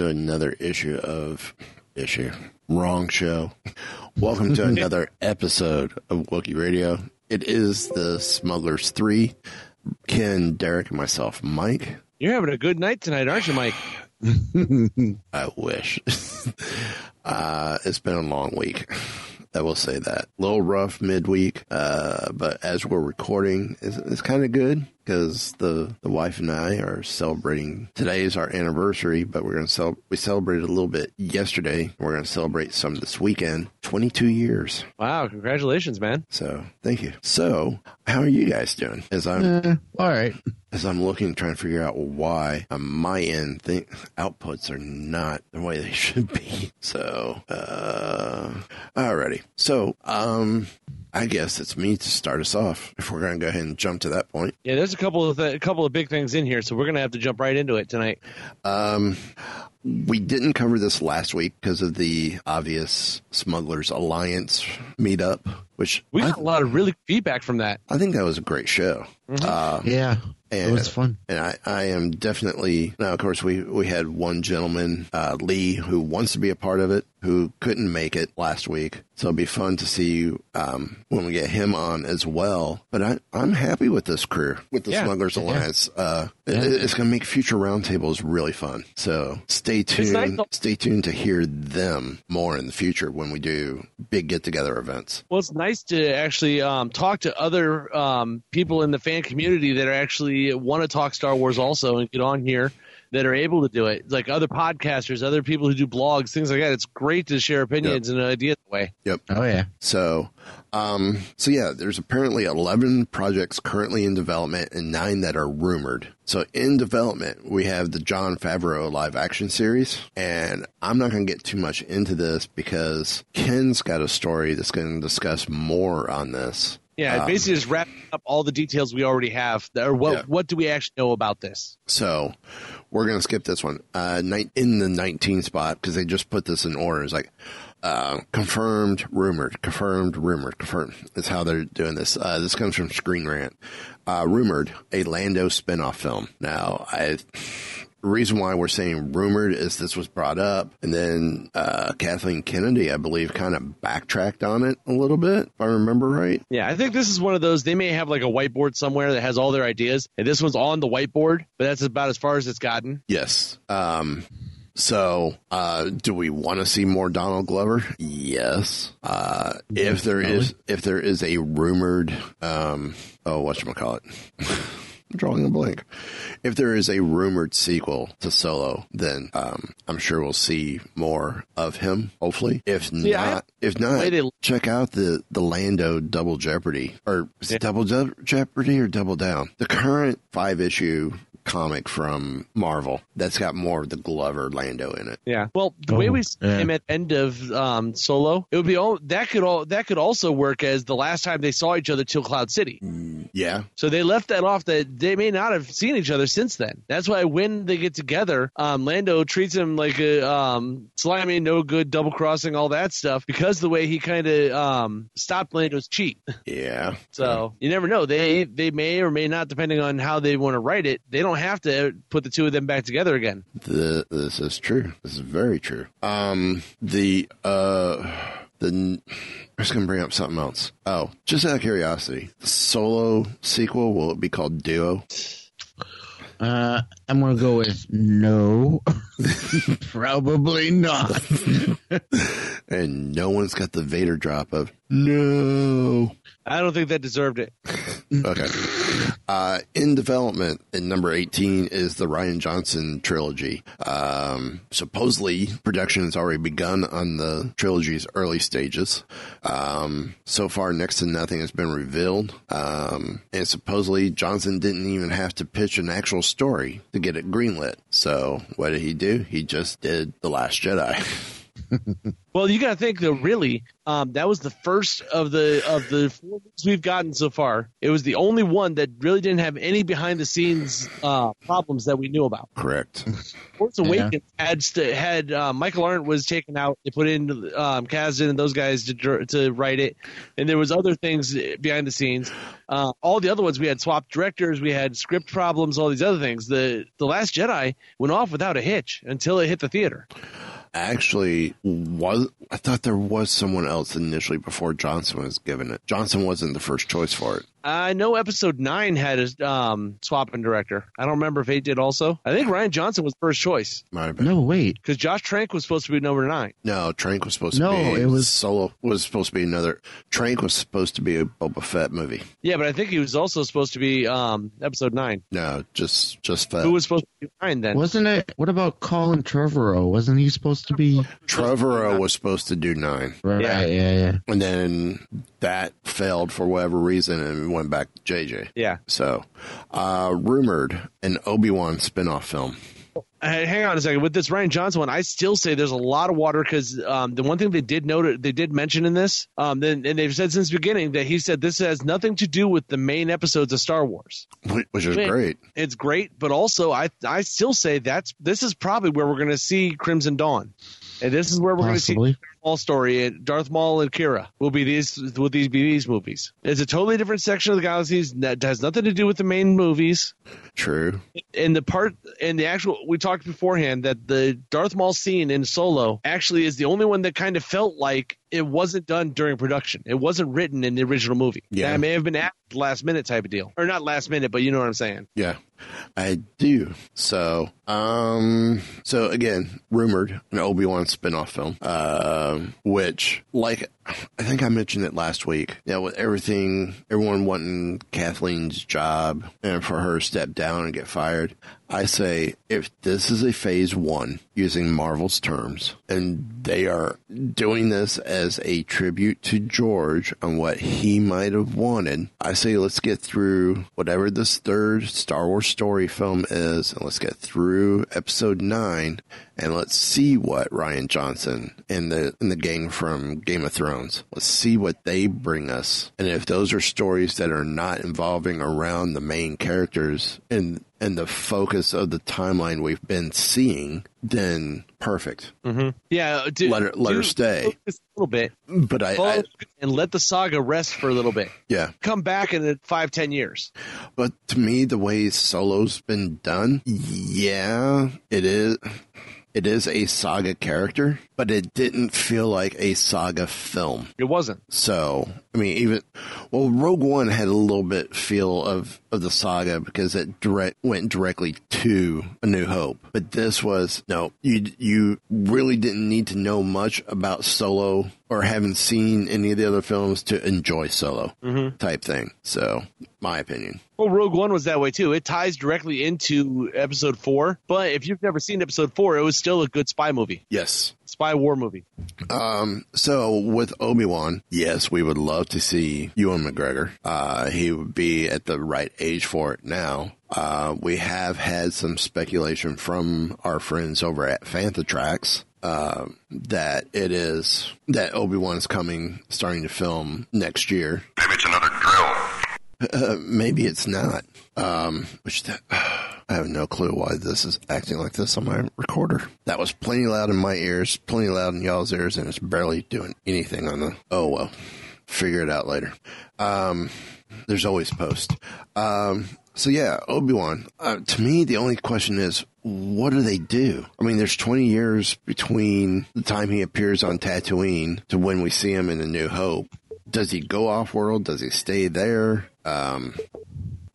To another issue of issue. Wrong show. Welcome to another episode of Wookie Radio. It is the Smugglers 3. Ken, Derek, and myself, Mike. You're having a good night tonight, aren't you, Mike? I wish. uh, it's been a long week. I will say that. A little rough midweek, uh, but as we're recording, it's, it's kind of good because the, the wife and I are celebrating. Today is our anniversary, but we're going to cel- we celebrated a little bit yesterday. We're going to celebrate some this weekend. 22 years. Wow, congratulations, man. So thank you. So how are you guys doing? As I'm Eh, all right. as I'm looking, trying to figure out why on my end, think outputs are not the way they should be. So, uh, alrighty. So, um, I guess it's me to start us off. If we're going to go ahead and jump to that point, Yeah, there's a couple of th- a couple of big things in here, so we're gonna have to jump right into it tonight. um, we didn't cover this last week because of the obvious Smugglers Alliance meetup, which We got a lot of really feedback from that. I think that was a great show. Uh, Yeah, it was fun. And I, I am definitely now. Of course, we we had one gentleman, uh, Lee, who wants to be a part of it, who couldn't make it last week. So it'll be fun to see um, when we get him on as well. But I, I'm happy with this crew with the Yeah. Smugglers Alliance. Uh, it- it's going to make future roundtables really fun. So stay tuned. nice to- Stay tuned to hear them more in the future when we do big get together events. Well, it's nice to actually um, talk to other um, people in the fan community that are actually want to talk Star Wars also and get on here that are able to do it, like other podcasters, other people who do blogs, things like that. It's great to share opinions and ideas that way. Yep. Oh yeah. So, um, so yeah, there's apparently 11 projects currently in development and nine that are rumored. So in development, we have the Jon Favreau live action series, and I'm not going to get too much into this because Ken's got a story that's going to discuss more on this. Yeah, it Um, basically just wrapping up all the details we already have. Or what Yeah. what do we actually know about this? So we're going to skip this one. Uh, in the 19 spot, because they just put this in order. It's like, uh, confirmed, rumored, confirmed, rumored, confirmed. That's how they're doing this. Uh, this comes from Screen Rant. Uh, rumored, a Lando spinoff film. Now, I, the reason why we're saying rumored is this was brought up, and then uh, Kathleen Kennedy, I believe, kind of backtracked on it a little bit, if I remember right. Yeah, I think this is one of those. They may have like a whiteboard somewhere that has all their ideas, and this one's on the whiteboard, but that's about as far as it's gotten. Yes. Um, so, uh, do we want to see more Donald Glover? Yes. Uh, if there is, if there is a rumored, um, oh, whatchamacallit? I'm drawing a blank. If there is a rumored sequel to Solo, then, um, I'm sure we'll see more of him, hopefully. If Yeah, not, if not, they- check out the, the Lando Double Jeopardy, or is it Double Je- Jeopardy or Double Down? The current five issue comic from Marvel that's got more of the Glover Lando in it. Yeah. Well, the way Oh, we see yeah. him at the end of um, Solo, it would be all that could all that could also work as the last time they saw each other till Cloud City. Yeah. So they left that off that they may not have seen each other since then. That's why when they get together, um, Lando treats him like a um, slimy, no good, double crossing, all that stuff because the way he kind of um, stopped Lando's cheat. Yeah. So you never know. They they may or may not, depending on how they want to write it. They don't have to put the two of them back together again. The, this is true. This is very true. Um, the, uh, the, I was going to bring up something else. Oh, just out of curiosity, solo sequel, will it be called Duo? Uh, I'm gonna go with no. Probably not. and no one's got the Vader drop of no. I don't think that deserved it. Okay. Uh, in development, in number 18 is the Rian Johnson trilogy. Um, supposedly, production has already begun on the trilogy's early stages. Um, so far, next to nothing has been revealed. Um, and supposedly, Johnson didn't even have to pitch an actual story to get it greenlit. So, what did he do? He just did The Last Jedi. Well, you got to think though. Really, um, that was the first of the of the four movies we've gotten so far. It was the only one that really didn't have any behind the scenes uh, problems that we knew about. Correct. Force Awakens had st- had uh, Michael Arndt was taken out. They put in um, Kasdan and those guys to dr- to write it, and there was other things behind the scenes. Uh, all the other ones we had swapped directors, we had script problems, all these other things. The the Last Jedi went off without a hitch until it hit the theater. Actually was I thought there was someone else initially before Johnson was given it. Johnson wasn't the first choice for it. I know Episode Nine had a um, swapping director. I don't remember if eight did also. I think Rian Johnson was first choice Might have been. No, wait. because Josh Trank was supposed to be number nine. No, Trank was supposed to be. No, it was- solo was supposed to be another Trank was supposed to be a Boba Fett movie. Yeah, but I think he was also supposed to be um, Episode Nine. No, just just Fett. Who was supposed to be nine then? Wasn't it? What about Colin Trevorrow? Wasn't he supposed to be? Trevorrow was supposed to do nine. Right. Yeah. Yeah. Yeah. And then that failed for whatever reason and went back JJ. Yeah. So uh rumored an Obi Wan spinoff film. Uh, hang on a second. With this Rian Johnson one, I still say there's a lot of water because um, the one thing they did note, they did mention in this, um, then and they've said since the beginning that he said this has nothing to do with the main episodes of Star Wars. Which is Wait. great. It's great, but also I I still say that's this is probably where we're going to see Crimson Dawn, and this is where we're going to see Possibly. Maul story and Darth Maul and Qi'ra will be these will these be these movies. It's a totally different section of the galaxies that has nothing to do with the main movies. True. And the part and the actual we talked beforehand that the Darth Maul scene in Solo actually is the only one that kind of felt like it wasn't done during production. It wasn't written in the original movie. Yeah. That may have been added last minute type of deal, or not last minute, but you know what I'm saying. Yeah, I do. So, um, so again, rumored an Obi Wan spinoff film, um, which, like, I think I mentioned it last week. Yeah, with everything, everyone wanting Kathleen's job and for her to step down and get fired. I say if this is a phase one using Marvel's terms and they are doing this as a tribute to George on what he might have wanted, I say let's get through whatever this third Star Wars story film is and let's get through episode nine and let's see what Rian Johnson and the and the gang from Game of Thrones. Let's see what they bring us. And if those are stories that are not involving around the main characters and and the focus of the timeline we've been seeing, then perfect. Mm-hmm. Yeah, uh, do, Let her- let her stay. A little bit, But I, I and let the saga rest for a little bit. yeah. Come back in five, ten years. But to me, the way Solo's been done, yeah, it is. It is a saga character, but it didn't feel like a saga film. It wasn't. So, I mean, even well, Rogue One had a little bit feel of of the saga because it direct went directly to A New Hope. But this was no, you you really didn't need to know much about Solo or haven't seen any of the other films to enjoy Solo mm-hmm. type thing. So, my opinion. Well, Rogue One was that way too. It ties directly into Episode Four, but if you've never seen Episode Four, it was still a good spy movie, Yes. spy war movie. Um, so with Obi Wan, yes, we would love to see Ewan McGregor. Uh, he would be at the right age for it now. Uh, we have had some speculation from our friends over at Fantha Tracks. Uh, that it is that Obi Wan is coming, starting to film next year. Maybe it's another drill. Uh, maybe it's not. Um, which I have no clue why this is acting like this on my recorder. That was plenty loud in my ears, plenty loud in y'all's ears, and it's barely doing anything on the. Oh well, figure it out later. Um, there's always post. Um, so yeah, Obi Wan. Uh, to me, the only question is, what do they do? I mean, there's 20 years between the time he appears on Tatooine to when we see him in A New Hope. Does he go off world? Does he stay there? Um,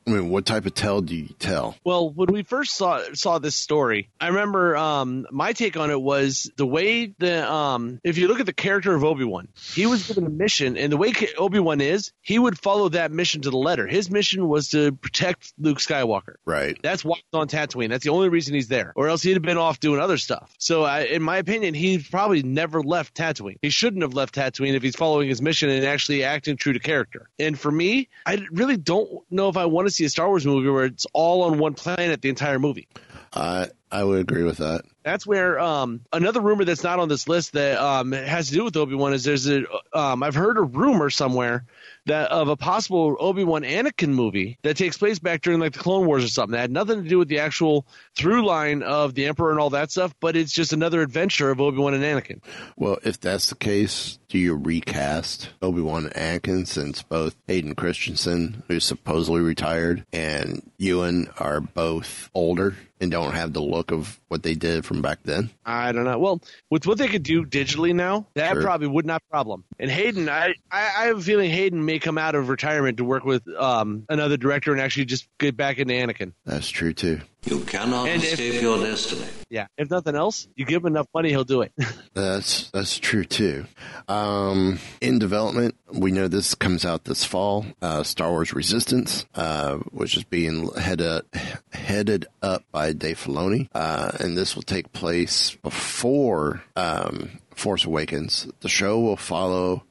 I mean, what type of tell do you tell? Well, when we first saw saw this story, I remember um, my take on it was the way the um, if you look at the character of Obi Wan, he was given a mission, and the way Obi Wan is, he would follow that mission to the letter. His mission was to protect Luke Skywalker. Right. That's why he's on Tatooine. That's the only reason he's there, or else he'd have been off doing other stuff. So, I, in my opinion, he probably never left Tatooine. He shouldn't have left Tatooine if he's following his mission and actually acting true to character. And for me, I really don't know if I want to see a Star Wars movie where it's all on one planet the entire movie. I I would agree with that. That's where um, another rumor that's not on this list that um, has to do with Obi Wan is there's a um, I've heard a rumor somewhere that of a possible Obi Wan Anakin movie that takes place back during like the Clone Wars or something. That had nothing to do with the actual through line of the Emperor and all that stuff, but it's just another adventure of Obi Wan and Anakin. Well, if that's the case, do you recast Obi Wan and Anakin since both Hayden Christensen, who's supposedly retired, and Ewan are both older and don't have the look of what they did from back then? I don't know. Well, with what they could do digitally now, that Sure. probably would not problem. And Hayden, I, I, I have a feeling Hayden may come out of retirement to work with um, another director and actually just get back into Anakin. That's true too. You cannot And if- escape your destiny. Yeah. If nothing else, you give him enough money, he'll do it. That's that's true too. Um, in development, we know this comes out this fall. Uh, Star Wars Resistance, uh, which is being headed headed up by Dave Filoni, uh, and this will take place before um, Force Awakens. The show will follow.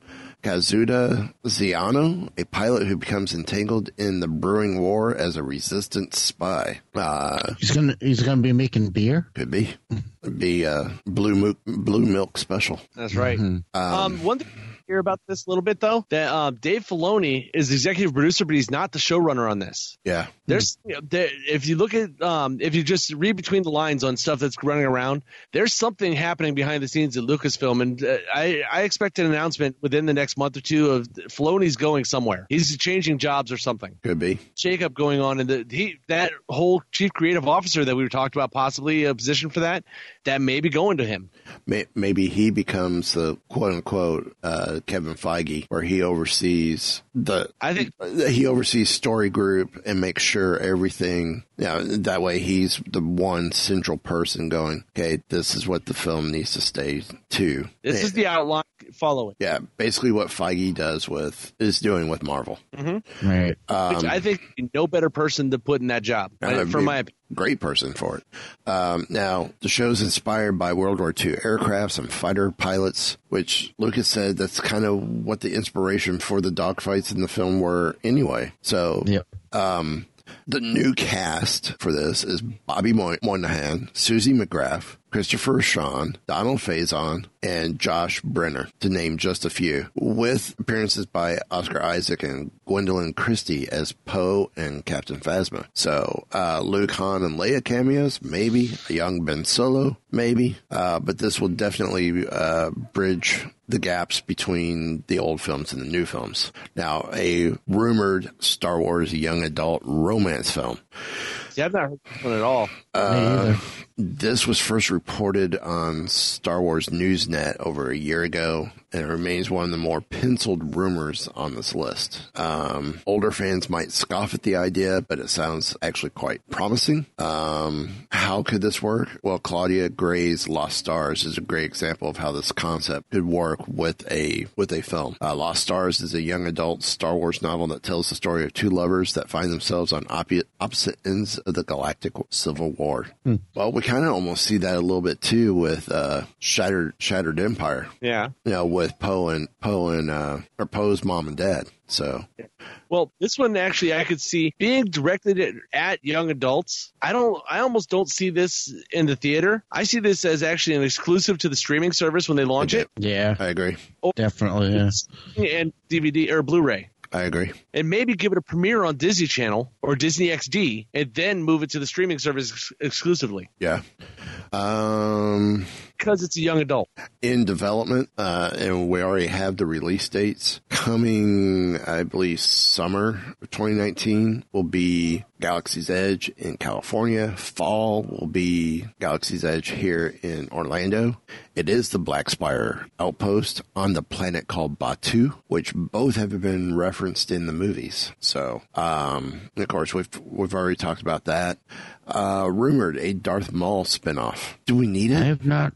Kazuda Xiono, a pilot who becomes entangled in the brewing war as a resistance spy. Uh, He's gonna he's gonna be making beer. could be. Be uh, blue milk, blue milk special. That's right. Um, one thing I hear about this a little bit though that um, Dave Filoni is the executive producer, but he's not the showrunner on this. Yeah, There's you know, there, if you look at um, if you just read between the lines on stuff that's running around, there's something happening behind the scenes at Lucasfilm, and uh, I I expect an announcement within the next month or two of Filoni's going somewhere. He's changing jobs or something. could be. Shakeup going on, and the he that whole chief creative officer that we were talked about, possibly a position for that, that may be going to him. Maybe he becomes the quote unquote uh, Kevin Feige, where he oversees the. I think he oversees story group and makes sure everything. Yeah, that way he's the one central person going. Okay, this is what the film needs to stay to. this is the outline. Follow it. yeah, basically what Feige does with is doing with Marvel. Right. Which I think no better person to put in that job, Uh, for my opinion. great person for it. Um, now, the show's inspired by World War II aircrafts and fighter pilots, which Lucas said that's kind of what the inspiration for the dogfights in the film were anyway. So, Yep. um, the new cast for this is Bobby Moy- Moynihan, Suzie McGrath, Christopher Sean, Donald Faison, and Josh Brenner, to name just a few, with appearances by Oscar Isaac and Gwendoline Christie as Poe and Captain Phasma. So, uh, Luke Han and Leia cameos, maybe. A young Ben Solo, maybe. Uh, but this will definitely, uh, bridge the gaps between the old films and the new films. Now, a rumored Star Wars young adult romance film. See, I've not heard this one at all. Me uh, either. This was first reported on Star Wars Newsnet over a year ago, and it remains one of the more penciled rumors on this list. Um, older fans might scoff at the idea, but it sounds actually quite promising. Um, how could this work? Well, Claudia Gray's Lost Stars is a great example of how this concept could work with a with a film. Uh, Lost Stars is a young adult Star Wars novel that tells the story of two lovers that find themselves on opposite opposite ends of the galactic civil war. Well, we kind of almost see that a little bit too with uh, Shattered Shattered Empire. Yeah. You know, with Poe and Poe and uh, or Poe's mom and dad. So Well, this one actually I could see being directed at, at young adults. I don't. I almost don't see this in the theater. I see this as actually an exclusive to the streaming service when they launch it, Yeah. I agree. Definitely. Yeah. and DVD or Blu-ray. I agree. And maybe give it a premiere on Disney Channel or Disney XD, and then move it to the streaming service ex- exclusively Yeah. Um, because it's a young adult. in development, uh, and we already have the release dates coming. I believe summer of 2019 will be Galaxy's Edge in California. Fall will be Galaxy's Edge here in Orlando, It is the Black Spire outpost on the planet called Batuu, which both have been referenced in the movies. So, um, of course, we've we've already talked about that. Uh, rumored a Darth Maul spinoff. Do we need it? I have not,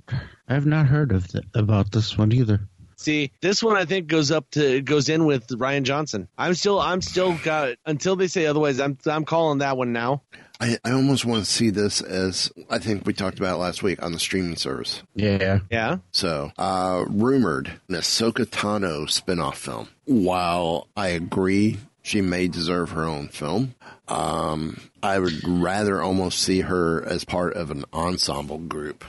I have not heard of th- about this one either. See, this one I think goes up to goes in with Rian Johnson. I'm still I'm still got until they say otherwise. I'm I'm calling that one now. I, I almost want to see this as I think we talked about last week on the streaming service. Yeah, Yeah. So, uh, rumored an Ahsoka Tano spinoff film. While I agree she may deserve her own film, um, I would rather almost see her as part of an ensemble group.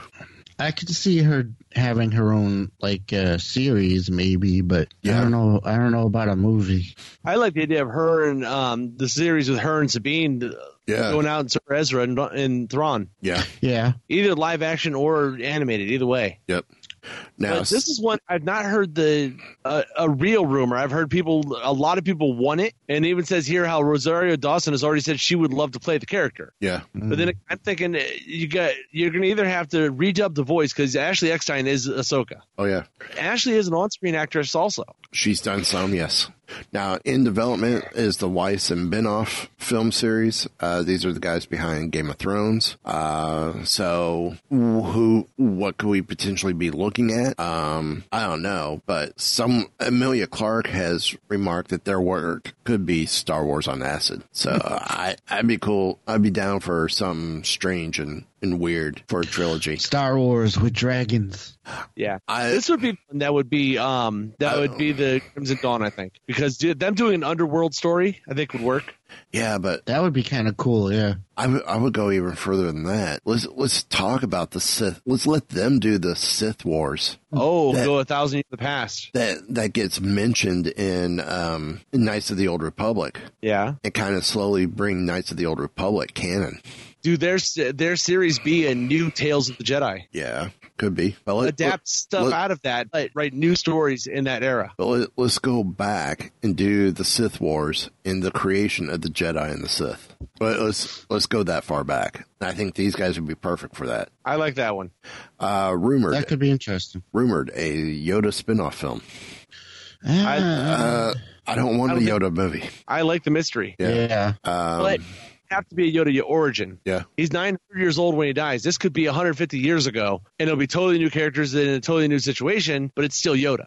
I could see her having her own like uh, series maybe, but Yeah. I don't know. I don't know about a movie. I like the idea of her and um, the series with her and Sabine uh, Yeah. going out and Sir Ezra and, and Thrawn, Yeah. Yeah, either live action or animated. Either way. Yep. Now, But this is one I've not heard the uh, a real rumor. I've heard people, a lot of people want it, and it even says here how Rosario Dawson has already said she would love to play the character. yeah. But then I'm thinking uh, you got you're going to either have to redub the voice because Ashley Eckstein is Ahsoka. Oh, yeah. Ashley is an on-screen actress also. She's done some, yes. Now, in development is the Weiss and Benioff film series. Uh, these are the guys behind Game of Thrones. Uh, so, who, what could we potentially be looking at? Um, I don't know, but some Emilia Clarke has remarked that their work could be Star Wars on acid. So, I, I'd be cool. I'd be down for something strange and, and weird for a trilogy. Star Wars with dragons. Yeah, I- this would be that would be um that would be the Crimson Dawn, I think, because do- them doing an underworld story, I think would work. Yeah, but That would be kind of cool. Yeah, I would I would go even further than that. Let's let's talk about the Sith. Let's let them do the Sith Wars. Oh, That- go a thousand years in the past. That that gets mentioned in um in Knights of the Old Republic. Yeah, And kind of slowly bring Knights of the Old Republic canon. do their their series be a new Tales of the Jedi? Yeah, could be. But let, Adapt stuff let- out of that, but write new stories in that era. But let, let's go back and do the Sith Wars in the creation of the Jedi and the Sith. But let's let's go that far back. I think these guys would be perfect for that. I like that one. Uh, rumored, that could be interesting. rumored a Yoda spin-off film. Ah, Uh, I don't want I a don't Yoda movie. I like the mystery, yeah. Um, but have to be a Yoda origin. yeah, He's 900 years old when he dies. This could be 150 years ago, and it'll be totally new characters in a totally new situation, but it's still Yoda.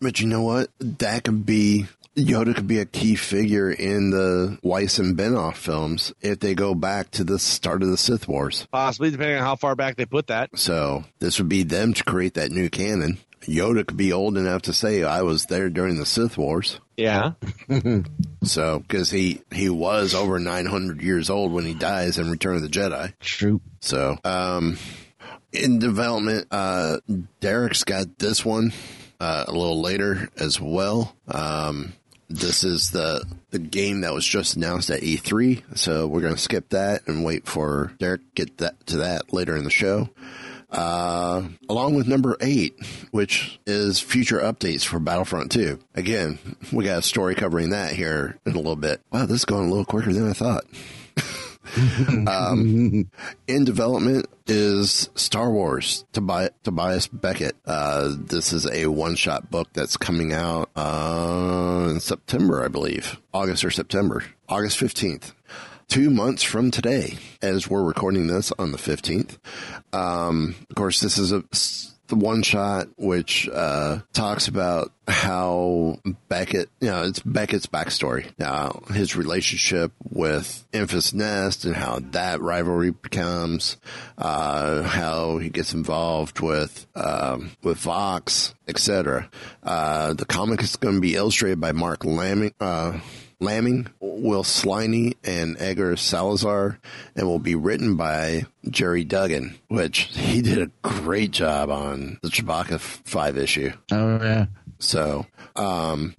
but you know what? That could be Yoda could be a key figure in the Weiss and Benioff films if they go back to the start of the Sith Wars. Possibly, depending on how far back they put that. So this would be them to create that new canon. Yoda could be old enough to say I was there during the Sith Wars. Yeah. So because he he was over 900 years old when he dies in Return of the Jedi. True. So, um, in development, uh, Derek's got this one, uh, a little later as well. Um, this is the, the game that was just announced at E3. So we're going to skip that and wait for Derek to get that to that later in the show. Uh, along with number eight, which is future updates for Battlefront 2. Again, we got a story covering that here in a little bit. Wow, this is going a little quicker than I thought. Um, in development is Star Wars Tobi- Tobias Beckett. Uh, this is a one shot book that's coming out uh, in September, I believe. August or September. August 15th. Two months from today, as we're recording this on the 15th. Um, of course, this is a the one shot which uh, talks about how Beckett, you know, it's Beckett's backstory. Now, his relationship with Enfys Nest and how that rivalry becomes, uh, how he gets involved with um, with Vox, etc. Uh, the comic is going to be illustrated by Marc Laming. Laming, Will Sliney, and Edgar Salazar, and will be written by Gerry Duggan, which he did a great job on the Chewbacca five issue. Oh yeah. So, um,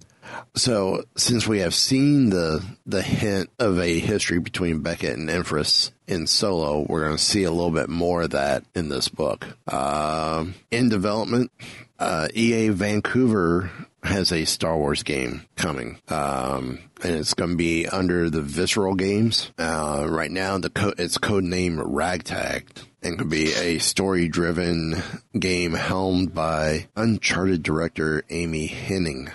so since we have seen the the hint of a history between Beckett and Empress in Solo, we're going to see a little bit more of that in this book. Um, in development, uh, EA Vancouver has a Star Wars game coming, um, and it's going to be under the Visceral Games. Uh, right now, the co- it's code name Ragtag. and could be a story-driven game helmed by Uncharted director Amy Hennig.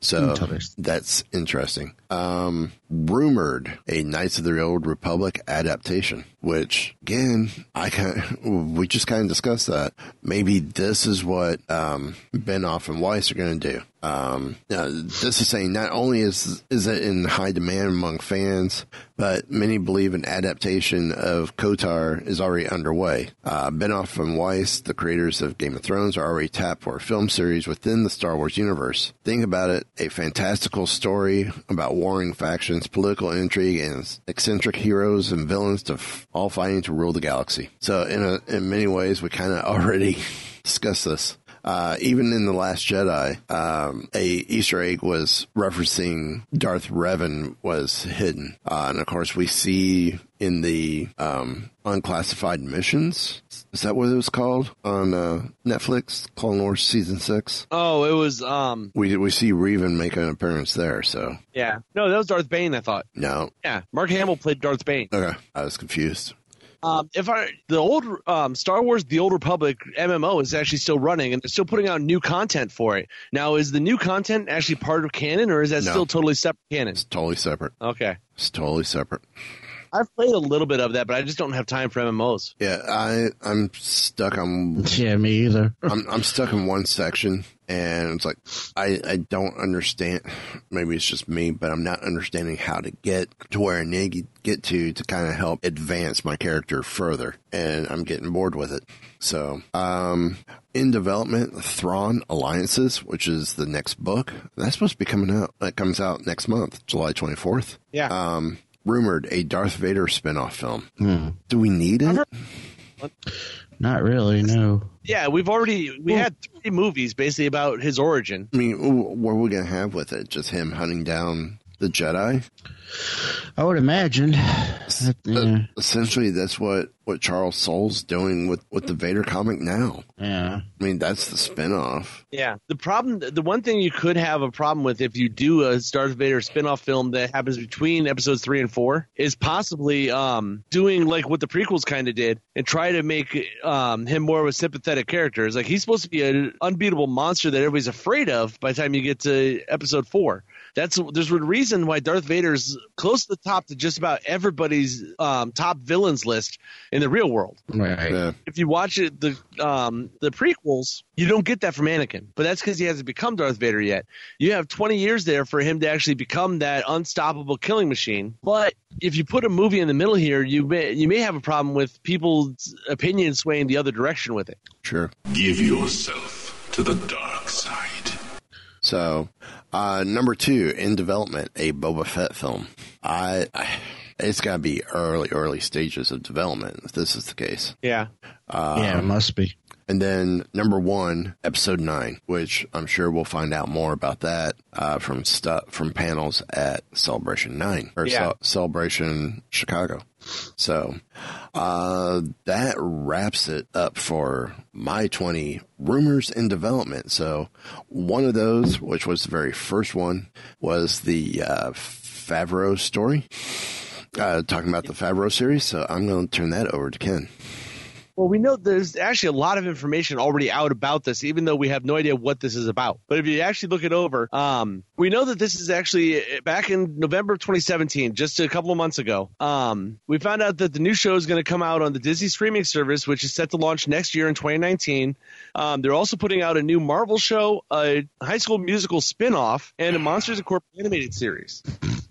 So Interesting. that's interesting. Um, rumored a Knights of the Old Republic adaptation, which again, I kind we just kind of discussed that. Maybe this is what um, Benioff and Weiss are going to do. Um, uh, this is saying not only is is it in high demand among fans, but many believe an adaptation of KOTOR is already underway. Uh, Benioff and Weiss, the creators of Game of Thrones, are already tapped for a film series within the Star Wars universe. Think about it: a fantastical story about warring factions, political intrigue, and eccentric heroes and villains to f- all fighting to rule the galaxy. So, in a, in many ways, we kind of already discussed this. Uh, even in the Last Jedi, um, a Easter egg was referencing Darth Revan was hidden, uh, and of course we see in the um, unclassified missions. Is that what it was called on uh, Netflix? Clone Wars season six. Oh, it was um We we see Revan make an appearance there. So yeah. No, that was Darth Bane, I thought. no, Yeah. Mark Hamill played Darth Bane. okay, I was confused. Um, if I the old um, Star Wars: The Old Republic MMO is actually still running and they're still putting out new content for it. Now, is the new content actually part of canon, or is that No. still totally separate canon? It's totally separate. Okay, It's totally separate. I've played a little bit of that, but I just don't have time for MMOs. Yeah, I I'm stuck on Yeah, me either. I'm I'm stuck in one section and it's like I I don't understand maybe it's just me, but I'm not understanding how to get to where I need to get to to kind of help advance my character further and I'm getting bored with it. So, um in development, Thrawn Alliances, which is the next book, that's supposed to be coming out. That comes out next month, July 24th. Yeah. Um, rumored a Darth Vader spin-off film. Hmm. Do we need it? Not really, no. Yeah, we've already we had three movies basically about his origin. I mean, what are we gonna have with it? Just him hunting down the Jedi? I would imagine. That, yeah, Essentially, that's what what Charles Soule's doing with with the Vader comic now. yeah. I mean, that's the spinoff. Yeah. The problem, the one thing you could have a problem with if you do a Darth Vader spin-off film that happens between episodes three and four is possibly um, doing like what the prequels kind of did and try to make um, him more of a sympathetic character. It's like he's supposed to be an unbeatable monster that everybody's afraid of by the time you get to episode four. That's there's a reason why Darth Vader's close to the top to just about everybody's um, top villains list in the real world Right. Yeah. if you watch it, the um, the prequels, you don't get that from Anakin. But that's because he hasn't become Darth Vader yet. You have 20 years there for him to actually become that unstoppable killing machine. But if you put a movie in the middle here, you may you may have a problem with people's opinions swaying the other direction with it. Sure. Give yourself to the dark side. So, uh, number two in development, a Boba Fett film. I, I it's got to be early, early stages of development. If this is the case. Yeah. yeah, it must be. And then number one, episode nine, which I'm sure we'll find out more about that uh, from stuff from panels at Celebration Nine or Yeah. Cel- Celebration Chicago. So uh, that wraps it up for my 20 rumors in development. So one of those, which was the very first one, was the uh, Favreau story. Uh, talking about the Favreau series, so I'm going to turn that over to Ken. Well, we know there's actually a lot of information already out about this, even though we have no idea what this is about. But if you actually look it over, um, we know that this is actually uh, back in November of 2017, just a couple of months ago. Um, we found out that the new show is going to come out on the Disney streaming service, which is set to launch next year in 2019. Um, they're also putting out a new Marvel show, a High School Musical spin-off, and a Monsters Inc. animated series.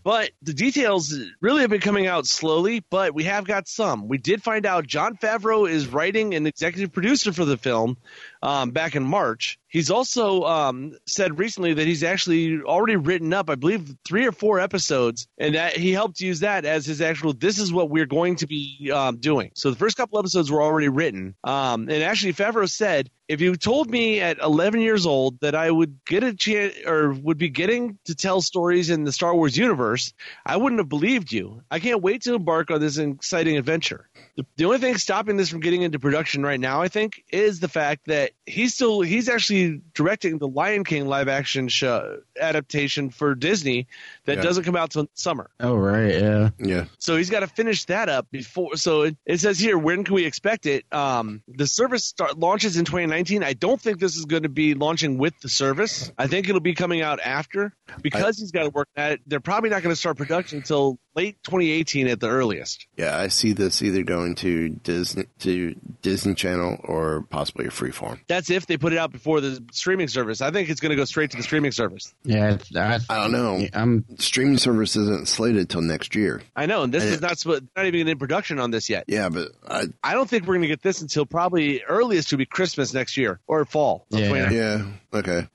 But the details really have been coming out slowly, but we have got some. We did find out Jon Favreau is writing and executive producer for the film um, back in March. He's also um, said recently that he's actually already written up, I believe, three or four episodes, and that he helped use that as his actual. This is what we're going to be um, doing. So the first couple episodes were already written, um, and actually Favreau said, if you told me at 11 years old that I would get a chance or would be getting to tell stories in the Star Wars universe, I wouldn't have believed you. I can't wait to embark on this exciting adventure. The, the only thing stopping this from getting into production right now, I think, is the fact that he's still he's actually directing the Lion King live action show adaptation for Disney that Yeah. doesn't come out till summer. Oh right, yeah. Yeah. So he's got to finish that up before. So it, it says here, when can we expect it? Um, the service start launches in 2019. I don't think this is going to be launching with the service. I think it'll be coming out after because he's got to work at it. They're probably not going to start production until late 2018 at the earliest. Yeah, I see this either going to Disney to Disney Channel or possibly a freeform. That's if they put it out before the streaming service. I think it's going to go straight to the streaming service. Yeah, I, I don't know. I'm Streaming service isn't slated till next year. I know, and this And is not not even in production on this yet. Yeah, but I, I don't think we're going to get this until probably earliest to be Christmas next year or fall. Yeah. 2019. yeah, okay.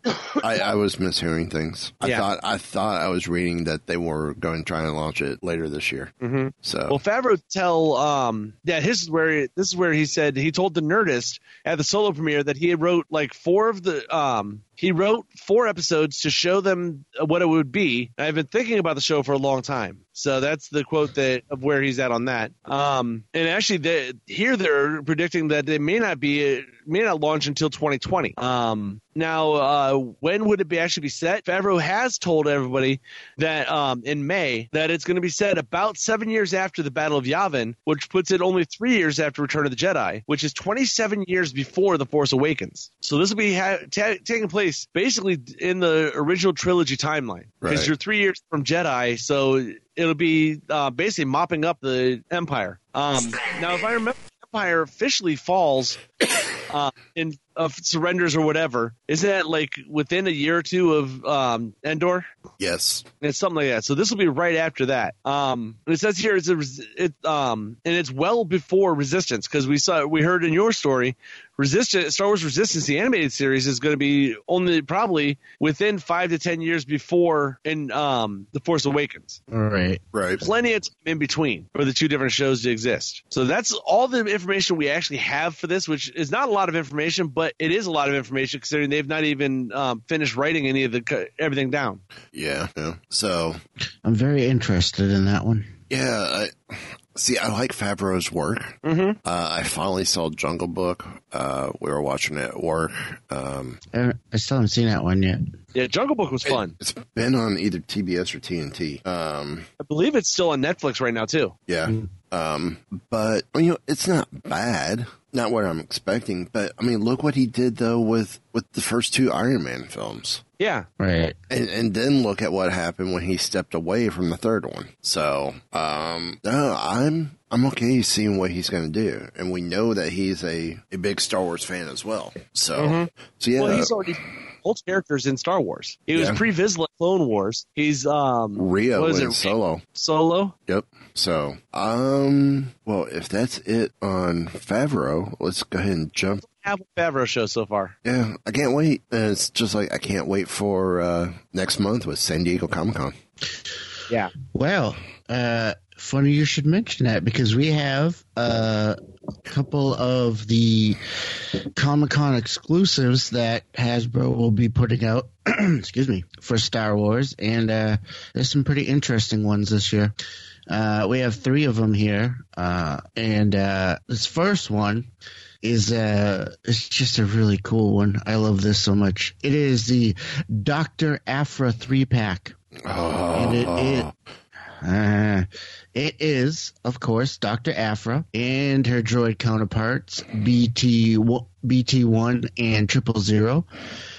I, I was mishearing things. I Yeah. thought I thought I was reading that they were going to try and launch it later this year. Mm-hmm. So Well, Favreau tell um yeah, this is where this is where he said he told the Nerdist at the solo premiere that he wrote like four of the um he wrote four episodes to show them what it would be. I've been thinking about the show for a long time. So that's the quote that of where he's at on that. Um, and actually, they, here they're predicting that it may not be may not launch until 2020. Um, now, uh, when would it be actually be set? Favreau has told everybody that um, in May that it's going to be set about seven years after the Battle of Yavin, which puts it only three years after Return of the Jedi, which is 27 years before The Force Awakens. So this will be ha- ta- taking place basically in the original trilogy timeline because Right. you're three years from Jedi, so it'll be uh, basically mopping up the Empire. Um, now, if I remember, Empire officially falls uh, in of surrenders or whatever. Isn't that like within a year or two of um, Endor? yes, It's something like that. So this will be right after that. Um, it says here it's a res- it um and it's well before Resistance because we saw we heard in your story, Resistance Star Wars Resistance the animated series is going to be only probably within five to ten years before in um the Force Awakens. all right. right. Plenty of time in between for the two different shows to exist. So that's all the information we actually have for this, which is not a lot of information, but it is a lot of information considering they've not even um, finished writing any of the everything down. Yeah, yeah. So I'm very interested in that one. yeah, I, see, I like Favreau's work. Mm-hmm. Uh, I finally saw Jungle Book. Uh, we were watching it at work. Um, I, I still haven't seen that one yet. Yeah, Jungle Book was fun. It's been on either TBS or TNT. Um, I believe it's still on Netflix right now too. yeah. Um, but you know, it's not bad. Not what I'm expecting, but I mean, look what he did though with with the first two Iron Man films. Yeah, Right. And, and then look at what happened when he stepped away from the third one. So, um, no, I'm, I'm okay seeing what he's going to do. And we know that he's a, a big Star Wars fan as well. So, so yeah, well, he's already old characters in Star Wars. He was Yeah. pre Vizsla Clone Wars. He's um Rio what is and it? Solo. Solo. Yep. So, um, well, if that's it on Favreau, let's go ahead and jump. Have a Favreau show so far. Yeah, I can't wait. And it's just like, I can't wait for, uh, next month with San Diego Comic Con. Yeah. Well, uh, funny you should mention that because we have uh, a couple of the Comic Con exclusives that Hasbro will be putting out. excuse me for Star Wars, and uh, there's some pretty interesting ones this year. Uh, we have three of them here, uh, and uh, this first one is uh it's just a really cool one. I love this so much. It is the Dr. Aphra three pack. And it, it, uh, it is, of course, Dr. Aphra and her droid counterparts, BT, BT1 and Triple Zero.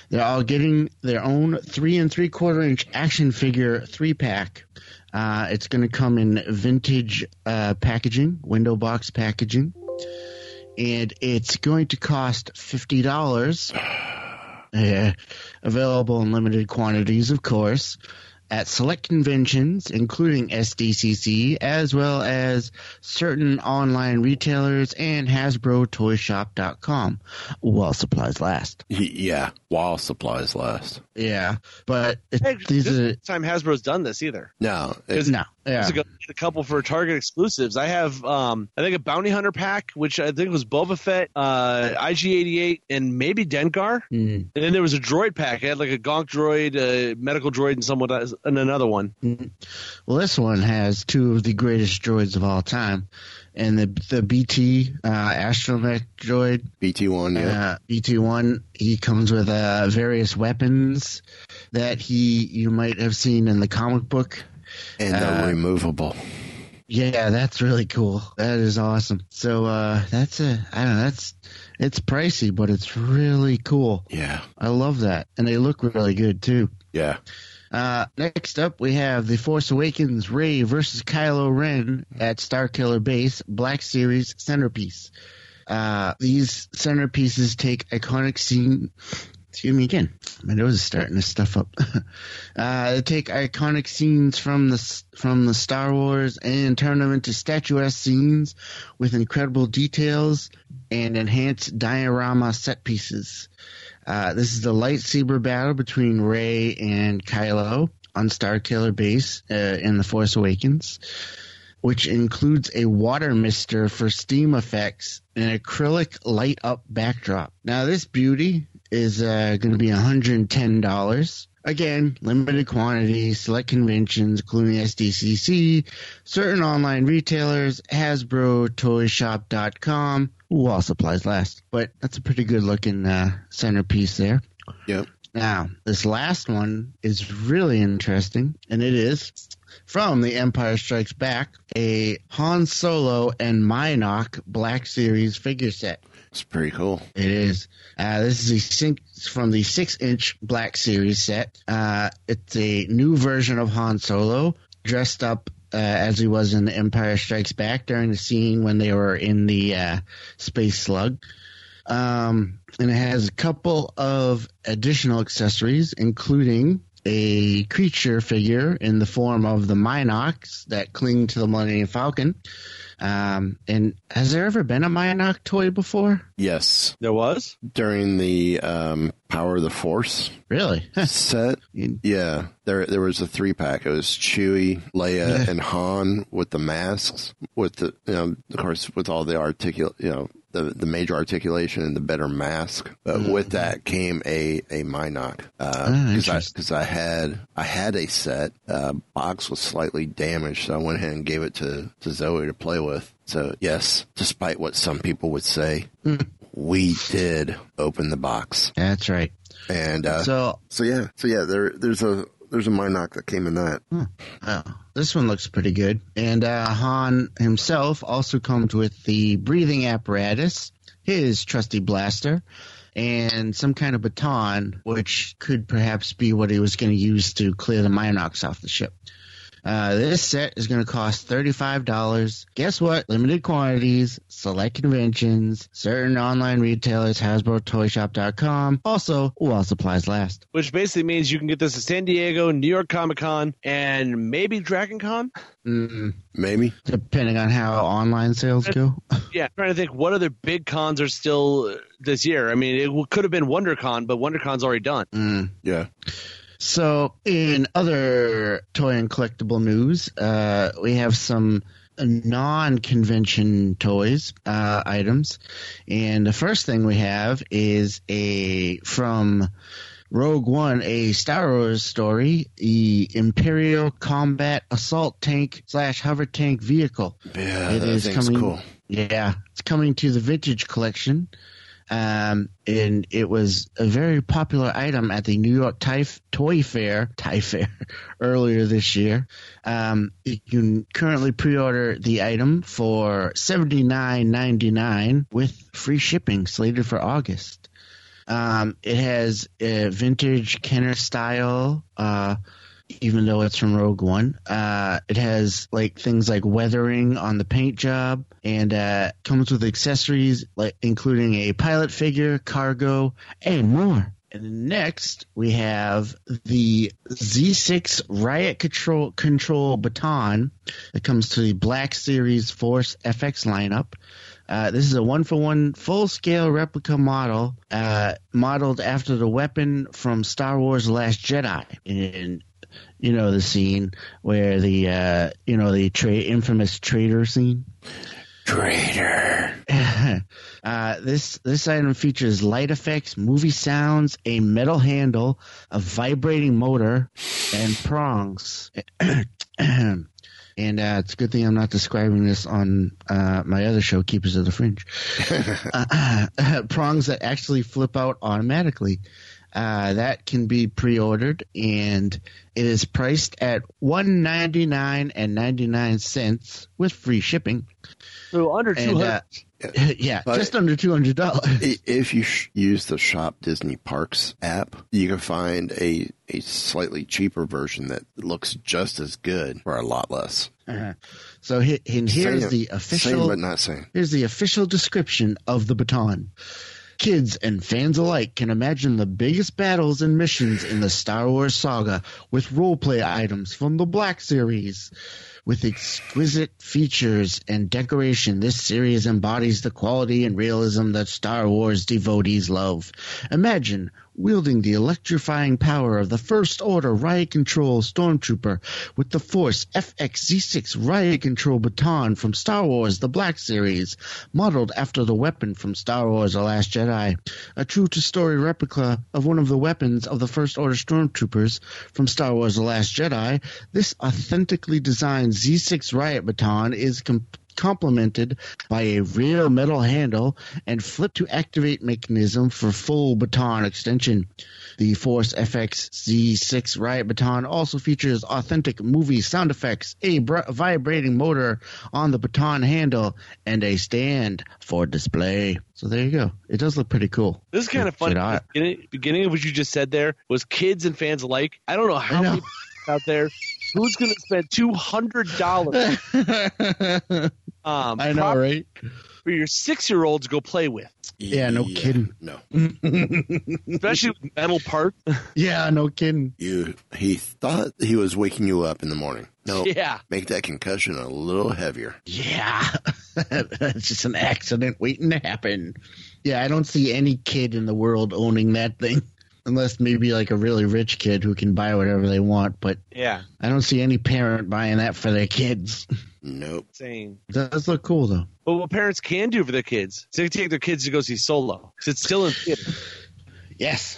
They're all getting their own three and three quarter inch action figure three pack. Uh, it's going to come in vintage uh, packaging, window box packaging, and it's going to cost fifty dollars. Available in limited quantities, of course, at select conventions, including SDCC, as well as certain online retailers and HasbroToyShop.com, while supplies last. Yeah, while supplies last. Yeah, but it, Hey, these this are time Hasbro's done this either. No, it, no, Yeah. years ago, a couple for Target exclusives. I have, um, I think a Bounty Hunter pack, which I think was Boba Fett, uh, IG88, and maybe Dengar. Mm. And then there was a droid pack. I had like a Gonk droid, a medical droid, and someone else- and another one. Well, this one has two of the greatest droids of all time, and the the BT uh, astromech droid BT1, yeah. uh, BT1. He comes with uh, various weapons that he you might have seen in the comic book. And they're uh, removable. Yeah, that's really cool. That is awesome. So uh, that's a I don't know. That's it's pricey, but it's really cool. Yeah. I love that, and they look really good too. Yeah. Uh, next up, we have The Force Awakens Rey versus Kylo Ren at Starkiller Base Black Series Centerpiece. Uh, these centerpieces take iconic scene. Excuse me again. My nose is starting to stuff up. uh, take iconic scenes from the from the Star Wars and turn them into statuesque scenes with incredible details and enhanced diorama set pieces. Uh, this is the lightsaber battle between Rey and Kylo on Starkiller Base uh, in The Force Awakens, which includes a water mister for steam effects and an acrylic light up backdrop. Now, this beauty is uh, going to be $110. Again, limited quantity, select conventions, including SDCC, certain online retailers, Hasbro, Toyshop.com, while supplies last. But that's a pretty good looking uh, centerpiece there. Yep. Now, this last one is really interesting, and it is from The Empire Strikes Back, a Han Solo and Mynock Black Series figure set. It's pretty cool. It is. Uh, this is a sink from the six-inch Black Series set. Uh, it's a new version of Han Solo, dressed up uh, as he was in The Empire Strikes Back during the scene when they were in the uh, space slug. Um, and it has a couple of additional accessories, including a creature figure in the form of the Mynocks that cling to the Millennium Falcon. Um, and has there ever been a Mynock toy before? Yes. There was? During the um, Power of the Force Really? set, yeah, there there was a three pack. It was Chewie, Leia, and Han with the masks, with the you know, of course, with all the articul, you know, the the major articulation and the better mask. But with that came a a Mynock Ah, because I interesting. because I had I had a set uh, box was slightly damaged, so I went ahead and gave it to to Zoe to play with. So yes, despite what some people would say, we did open the box, That's right. and uh, So, so yeah, so yeah, there there's a there's a Mynock that came in that. oh, this one looks pretty good. And uh, Han himself also comes with the breathing apparatus, his trusty blaster, and some kind of baton, which could perhaps be what he was going to use to clear the Mynocks off the ship. Uh, this set is going to cost $35. Guess what? Limited quantities, select conventions, certain online retailers, Hasbro, Toyshop.com. Also, while supplies last. Which basically means you can get this at San Diego, New York Comic Con, and maybe Dragon Con. Mm, Maybe depending on how online sales go. Yeah, I'm trying to think what other big cons are still this year. I mean, it could have been WonderCon, but WonderCon's already done. Mm. yeah. So, in other toy and collectible news, uh, we have some non-convention toys uh, items, and the first thing we have is a from Rogue One, a Star Wars story, the Imperial Combat Assault Tank slash Hover Tank Vehicle. Yeah, It that is coming. cool. Yeah, it's coming to the Vintage Collection, um, and it was a very popular item at the New York Tie Toy Fair, Fair, earlier this year. Um, you can currently pre-order the item for seventy nine ninety nine with free shipping, slated for August. Um, it has a vintage Kenner style. Uh, even though it's from Rogue One. Uh, it has like things like weathering on the paint job, and uh, comes with accessories like including a pilot figure, cargo, and more. And next we have the Z6 Riot Control Control Baton that comes to the Black Series Force FX lineup. Uh, this is a one for one full scale replica model, uh, modeled after the weapon from Star Wars The Last Jedi. And you know the scene where the uh, you know the tra- infamous traitor scene. Traitor. uh, this this item features light effects, movie sounds, a metal handle, a vibrating motor, and prongs. and uh, it's a good thing I'm not describing this on uh, my other show, Keepers of the Fringe. uh, prongs that actually flip out automatically. Uh, that can be pre-ordered, and it is priced at one ninety nine and ninety nine cents with free shipping. So under two uh, yeah, But- just under two hundred dollars. If you sh- use the Shop Disney Parks app, you can find a, a slightly cheaper version that looks just as good for a lot less. Uh-huh. So he, and here's Same- the Same but not same. here's the official description of the baton. Kids and fans alike can imagine the biggest battles and missions in the Star Wars saga with roleplay items from the Black Series. With exquisite features and decoration, this series embodies the quality and realism that Star Wars devotees love. Imagine wielding the electrifying power of the First Order Riot Control Stormtrooper with the Force FXZ6 Riot Control baton from Star Wars The Black Series, modeled after the weapon from Star Wars The Last Jedi. A true to story replica of one of the weapons of the First Order Stormtroopers from Star Wars The Last Jedi, this authentically designed Z6 Riot baton is com- complemented by a rear metal handle and flip to activate mechanism for full baton extension. The Force FX Z6 Riot baton also features authentic movie sound effects, a br- vibrating motor on the baton handle, and a stand for display. So there you go. It does look pretty cool. This is kind of Check funny. it out. The beginning, beginning of what you just said there was kids and fans alike. I don't know how I know. many out there who's going to spend two hundred dollars um, I know, right? for your six year old to go play with, Yeah, no kidding. No. especially with metal parts. Yeah, no kidding. You he thought he was waking you up in the morning. No. yeah, Make that concussion a little heavier. Yeah, it's just an accident waiting to happen. Yeah, I don't see any kid in the world owning that thing, unless maybe like a really rich kid who can buy whatever they want. But yeah, I don't see any parent buying that for their kids. Nope. same. It does look cool though. But what parents can do for their kids, is they can take their kids to go see Solo because it's still in theater. Yes.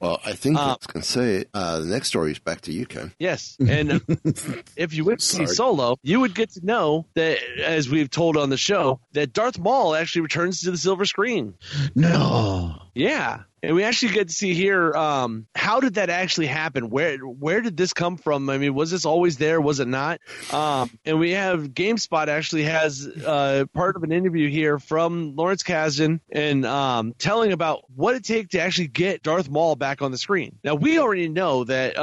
Well, I think Uh, that's going to say it. Uh, the next story is back to you, Ken. Yes, and uh, if you went to see Solo, you would get to know that, as we've told on the show, that Darth Maul actually returns to the silver screen. No. Yeah, and we actually get to see here um, how did that actually happen? Where where did this come from? I mean, was this always there? Was it not? Um, and we have GameSpot actually has uh, part of an interview here from Lawrence Kasdan and um, telling about what it take to actually get Darth Maul back on the screen. Now we already know that.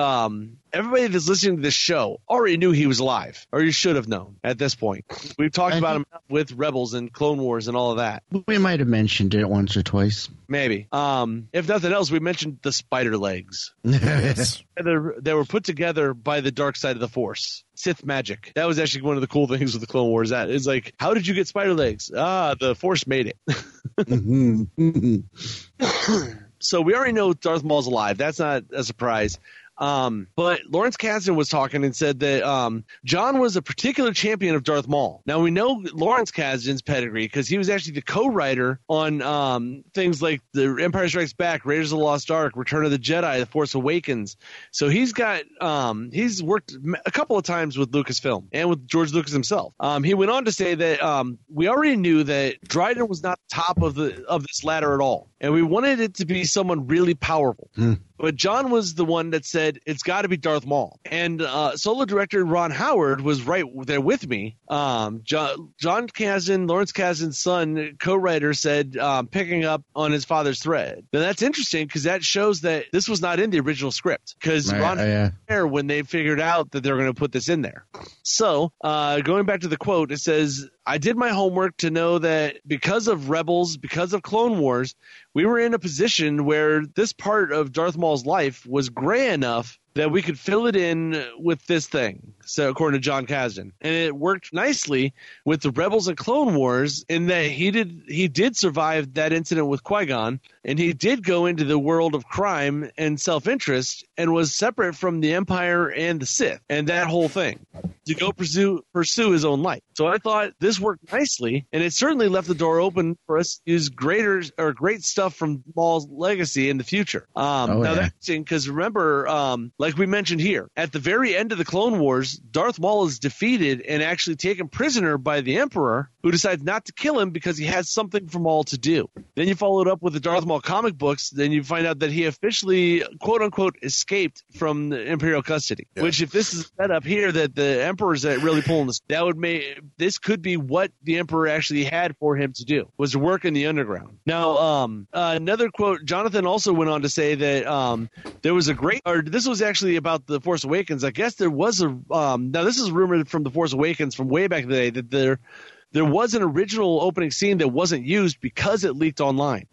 Everybody that's listening to this show already knew he was alive, or you should have known at this point. We've talked I about him with Rebels and Clone Wars and all of that. We might have mentioned it once or twice. Maybe. Um, if nothing else, we mentioned the spider legs. They're, they were put together by the dark side of the Force, Sith magic. That was actually one of the cool things with the Clone Wars. That is like, how did you get spider legs? Ah, the Force made it. Mhm. so we already know Darth Maul's alive. That's not a surprise. Um, but Lawrence Kasdan was talking and said that um, Jon was a particular champion of Darth Maul. Now we know Lawrence Kasdan's pedigree because he was actually the co-writer on um, things like The Empire Strikes Back, Raiders of the Lost Ark, Return of the Jedi, The Force Awakens. So he's got um, he's worked a couple of times with Lucasfilm and with George Lucas himself. Um, he went on to say that um, we already knew that Dryden was not top of the of this ladder at all, and we wanted it to be someone really powerful. But Jon was the one that said it's got to be Darth Maul, and uh, solo director Ron Howard was right there with me. Um, John, Jon Kasdan, Lawrence Kasdan's son, co-writer, said um, picking up on his father's thread. Now that's interesting because that shows that this was not in the original script because Right, Ron yeah. there when they figured out that they're going to put this in there. So, uh, going back to the quote, it says, I did my homework to know that because of Rebels, because of Clone Wars, we were in a position where this part of Darth Maul's life was gray enough that we could fill it in with this thing. So according to Jon Kasdan, and it worked nicely with the Rebels and Clone Wars in that he did he did survive that incident with Qui Gon, and he did go into the world of crime and self interest, and was separate from the Empire and the Sith and that whole thing to go pursue pursue his own life. So I thought this worked nicely, and it certainly left the door open for us to use greater or great stuff from Maul's legacy in the future. Um, Oh, now yeah. that's interesting because remember, um, like we mentioned here, at the very end of the Clone Wars, Darth Maul is defeated and actually taken prisoner by the Emperor, who decides not to kill him because he has something for Maul to do. Then you follow it up with the Darth Maul comic books. Then you find out that he officially, quote unquote, escaped from the Imperial custody. Yeah. Which, if this is set up here, that the Emperor's really pulling this, that would make this could be what the Emperor actually had for him to do was to work in the underground. Now, um, uh, another quote. Jonathan also went on to say that um, there was a great, or this was actually about the Force Awakens. I guess there was a. Um, now, this is rumored from the Force Awakens from way back in the day that there there was an original opening scene that wasn't used because it leaked online.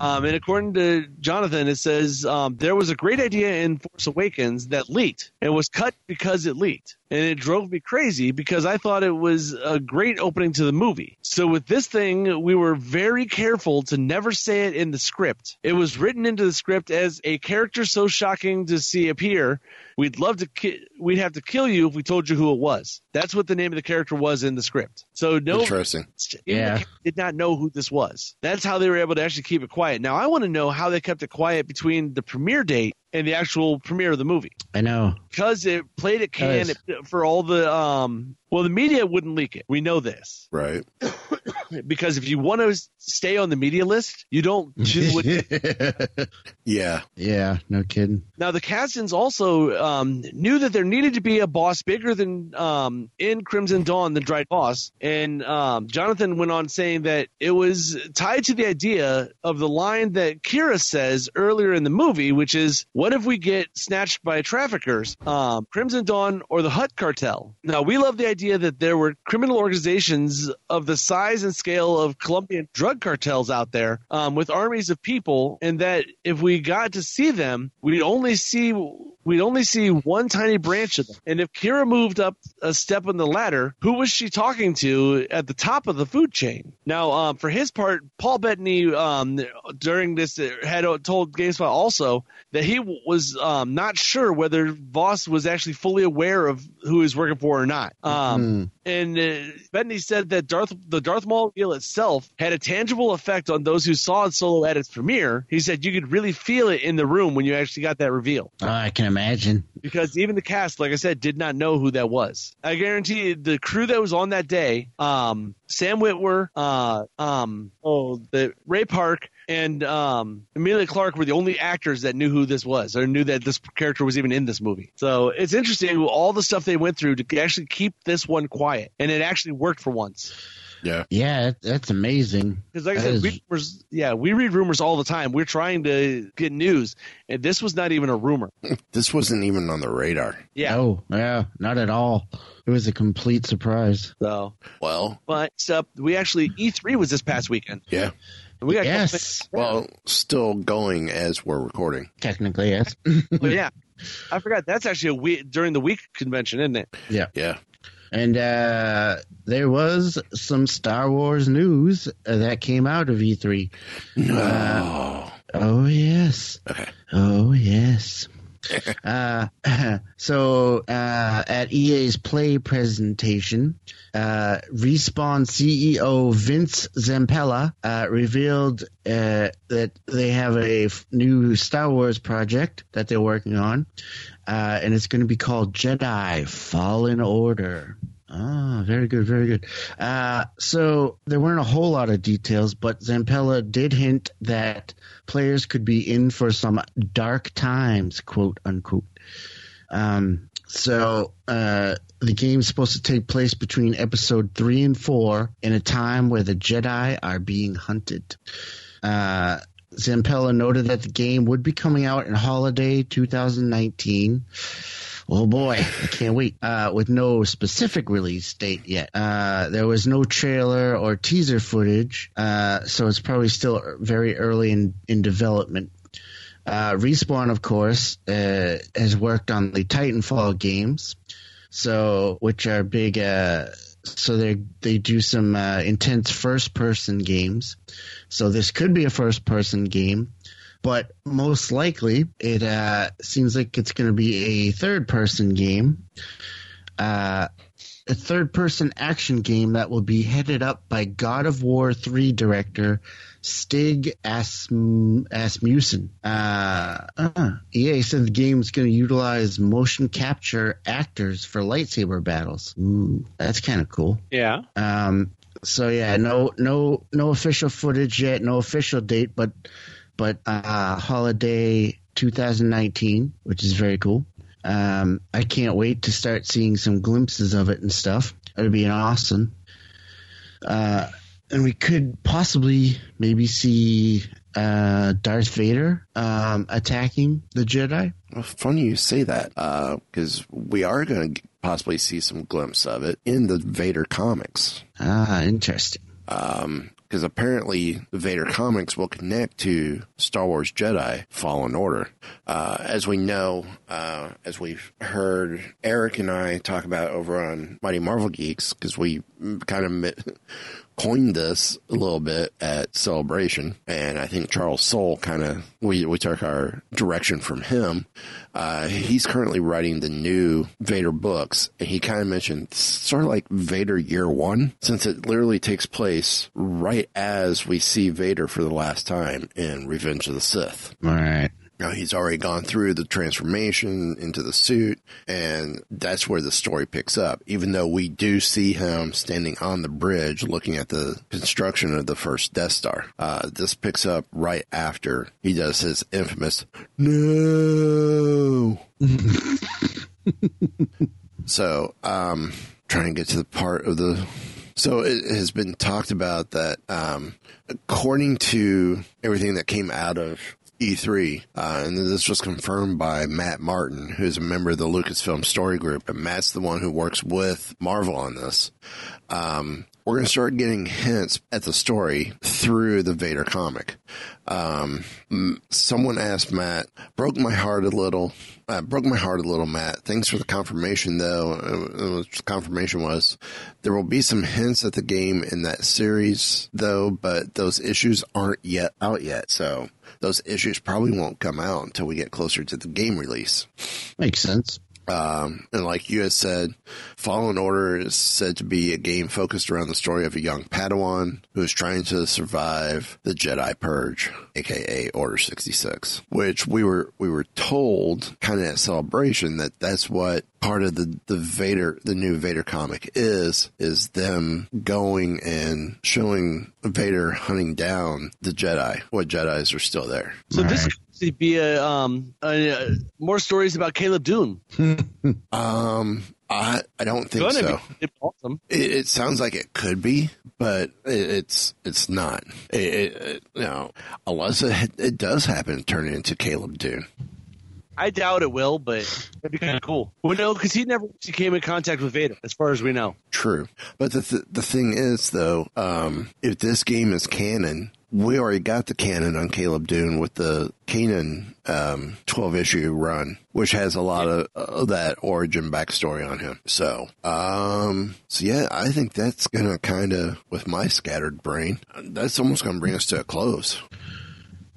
Um, and according to Jonathan, it says um, there was a great idea in Force Awakens that leaked and was cut because it leaked. And it drove me crazy because I thought it was a great opening to the movie. So with this thing, we were very careful to never say it in the script. It was written into the script as a character so shocking to see appear. We'd love to, ki- we'd have to kill you if we told you who it was. That's what the name of the character was in the script. So no, Interesting. Yeah. did not know who this was. That's how they were able to actually keep it quiet. Now I want to know how they kept it quiet between the premiere date and the actual premiere of the movie I know. because it played at Cannes Yes. for all the um. Well, the media wouldn't leak it. We know this Right. because if you want to stay on the media list, you don't do what Yeah. yeah, no kidding. Now the Kasdans also um, knew that there needed to be a boss bigger than um, in Crimson Dawn than Dry Boss, and um, Jonathan went on saying that it was tied to the idea of the line that Qi'ra says earlier in the movie, which is, "What if we get snatched by traffickers, um, Crimson Dawn or the Hutt Cartel?" Now we love the idea that there were criminal organizations of the size and scale of Colombian drug cartels out there um, with armies of people, and that if we got to see them, we'd only see we'd only see one tiny branch of them. And if Qi'ra moved up a step on the ladder, who was she talking to at the top of the food chain? Now, um, for his part, Paul Bettany um, during this uh, had told GameSpot also that he was um, not sure whether Vos was actually fully aware of who he was working for or not. Um, And uh, Bettany said that Darth, the Darth Maul reveal itself had a tangible effect on those who saw it solo at its premiere. He said you could really feel it in the room when you actually got that reveal I can imagine. because even the cast, like I said, did not know who that was. I guarantee you, the crew that was on that day, um, Sam Witwer, uh, um, oh, the Ray Park, and um, Emilia Clarke were the only actors that knew who this was or knew that this character was even in this movie. So it's interesting all the stuff they went through to actually keep this one quiet, and it actually worked for once. Yeah. Yeah, that- that's amazing. Because, like I said, is- we, rumors, yeah, we read rumors all the time. We're trying to get news, and this was not even a rumor. This wasn't even on the radar. Yeah. Oh, yeah, not at all. It was a complete surprise. So, Well, but uh, we actually E3 was this past weekend. yeah. We got Yes. Well, still going as we're recording. Technically, yes. But yeah, I forgot that's actually a week during the week convention, isn't it? yeah. Yeah. And uh, there was some Star Wars news uh, that came out of E3. No. Oh, yes. okay. Oh, yes. uh, so uh, at EA's Play presentation, uh, Respawn CEO Vince Zampella uh, revealed uh, that they have a f- new Star Wars project that they're working on, uh, and it's going to be called Jedi Fallen Order. Ah, very good, very good. Uh, so there weren't a whole lot of details, but Zampella did hint that players could be in for some dark times, quote unquote. Um, so uh, the game's supposed to take place between episode three and four in a time where the Jedi are being hunted. Uh, Zampella noted that the game would be coming out in holiday 2019. Oh boy, I can't wait. Uh, with no specific release date yet. Uh, there was no trailer or teaser footage, uh, so it's probably still very early in, in development. Uh, Respawn, of course, uh, has worked on the Titanfall games, so which are big. Uh, so they they do some intense first person games. So this could be a first person game, but most likely it uh, seems like it's going to be a third person game. Uh, a third person action game that will be headed up by God of War 3 director Stig Asm- Asmussen. Uh, uh, EA said the game is going to utilize motion capture actors for lightsaber battles. Ooh, that's kind of cool. Yeah. Um, so yeah, no, no, no official footage yet, no official date, but, but uh, holiday 2019, which is very cool. Um, I can't wait to start seeing some glimpses of it and stuff. It'll be awesome. Uh, and we could possibly maybe see uh, Darth Vader um, attacking the Jedi. Well, funny you say that, because we are going to possibly see some glimpse of it in the Vader comics. Ah, interesting. Because apparently the Vader comics will connect to Star Wars Jedi Fallen Order. Uh, as we know, uh, as we've heard Eric and I talk about over on Mighty Marvel Geeks, because we kind of coined this a little bit at Celebration, and I think Charles Soule kind of we we took our direction from him. Uh, he's currently writing the new Vader books, and he kind of mentioned sort of like Vader Year One, since it literally takes place right as we see Vader for the last time in Revenge of the Sith. All right. Now he's already gone through the transformation into the suit, and that's where the story picks up. Even though we do see him standing on the bridge looking at the construction of the first Death Star, uh, this picks up right after he does his infamous no. so, um, trying to get to the part of the so it has been talked about that, um, according to everything that came out of E3, uh, and this was confirmed by Matt Martin, who's a member of the Lucasfilm Story Group, and Matt's the one who works with Marvel on this. Um, we're going to start getting hints at the story through the Vader comic. Um, someone asked Matt, broke my heart a little, uh, broke my heart a little, Matt. Thanks for the confirmation, though. Uh, uh, confirmation was there will be some hints at the game in that series, though, but those issues aren't yet out yet. So those issues probably won't come out until we get closer to the game release. Makes sense. Um, and like you had said, Fallen Order is said to be a game focused around the story of a young Padawan who is trying to survive the Jedi Purge, aka Order 66, which we were, we were told kind of at celebration that that's what part of the, the Vader, the new Vader comic is, is them going and showing Vader hunting down the Jedi, what Jedis are still there. So this Right. Be a, um, a, more stories about Caleb Dume. Um, I, I don't think Gonna so. be awesome. It, it sounds like it could be, but it, it's it's not. It, it, it, you know, unless it, it does happen to turn into Caleb Dume. I doubt it will, but it'd be kind of cool. Well, no, because he never actually came in contact with Vader, as far as we know. True, but the th- the thing is though, um, if this game is canon, we already got the canon on Caleb Dume with the Kanan um, twelve issue run, which has a lot of, that origin backstory on him. So, um, so yeah, I think that's gonna kind of, with my scattered brain, that's almost gonna bring us to a close.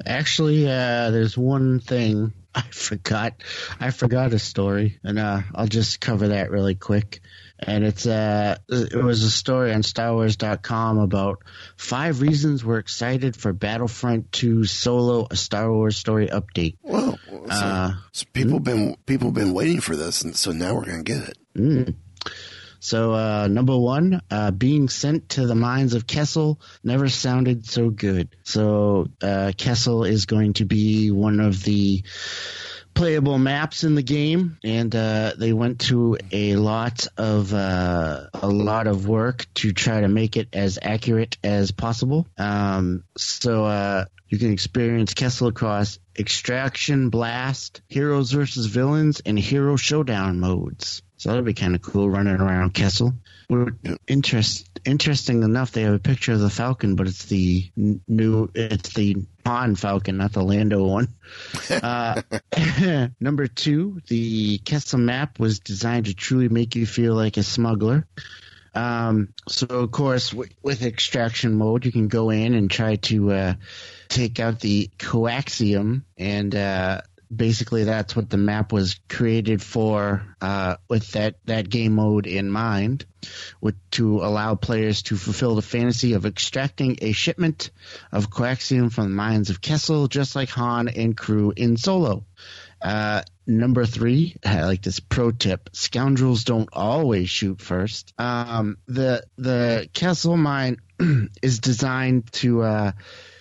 Actually, uh, there's one thing I forgot. I forgot a story, and uh, I'll just cover that really quick. And it's uh, it was a story on StarWars.com about five reasons we're excited for Battlefront 2 Solo, a Star Wars story update. Well, so, Uh, so people been people been waiting for this, and so now we're gonna get it. Mm. So, uh, number one, uh, being sent to the mines of Kessel never sounded so good. So, uh, Kessel is going to be one of the playable maps in the game, and uh, they went to a lot of uh, a lot of work to try to make it as accurate as possible. Um, so, uh, You can experience Kessel across Extraction, Blast, Heroes versus Villains, and Hero Showdown modes. So that'll be kind of cool running around Kessel. Interest, interesting enough, they have a picture of the Falcon, but it's the new, it's the Han Falcon, not the Lando one. Uh, number two, the Kessel map was designed to truly make you feel like a smuggler. Um, so of course, w- with extraction mode, you can go in and try to uh, take out the coaxium, and uh, basically that's what the map was created for, uh, with that that game mode in mind, with to allow players to fulfill the fantasy of extracting a shipment of coaxium from the mines of Kessel, just like Han and crew in Solo. Uh, number three, I like this pro tip: scoundrels don't always shoot first. Um, the the Kessel mine is designed to uh,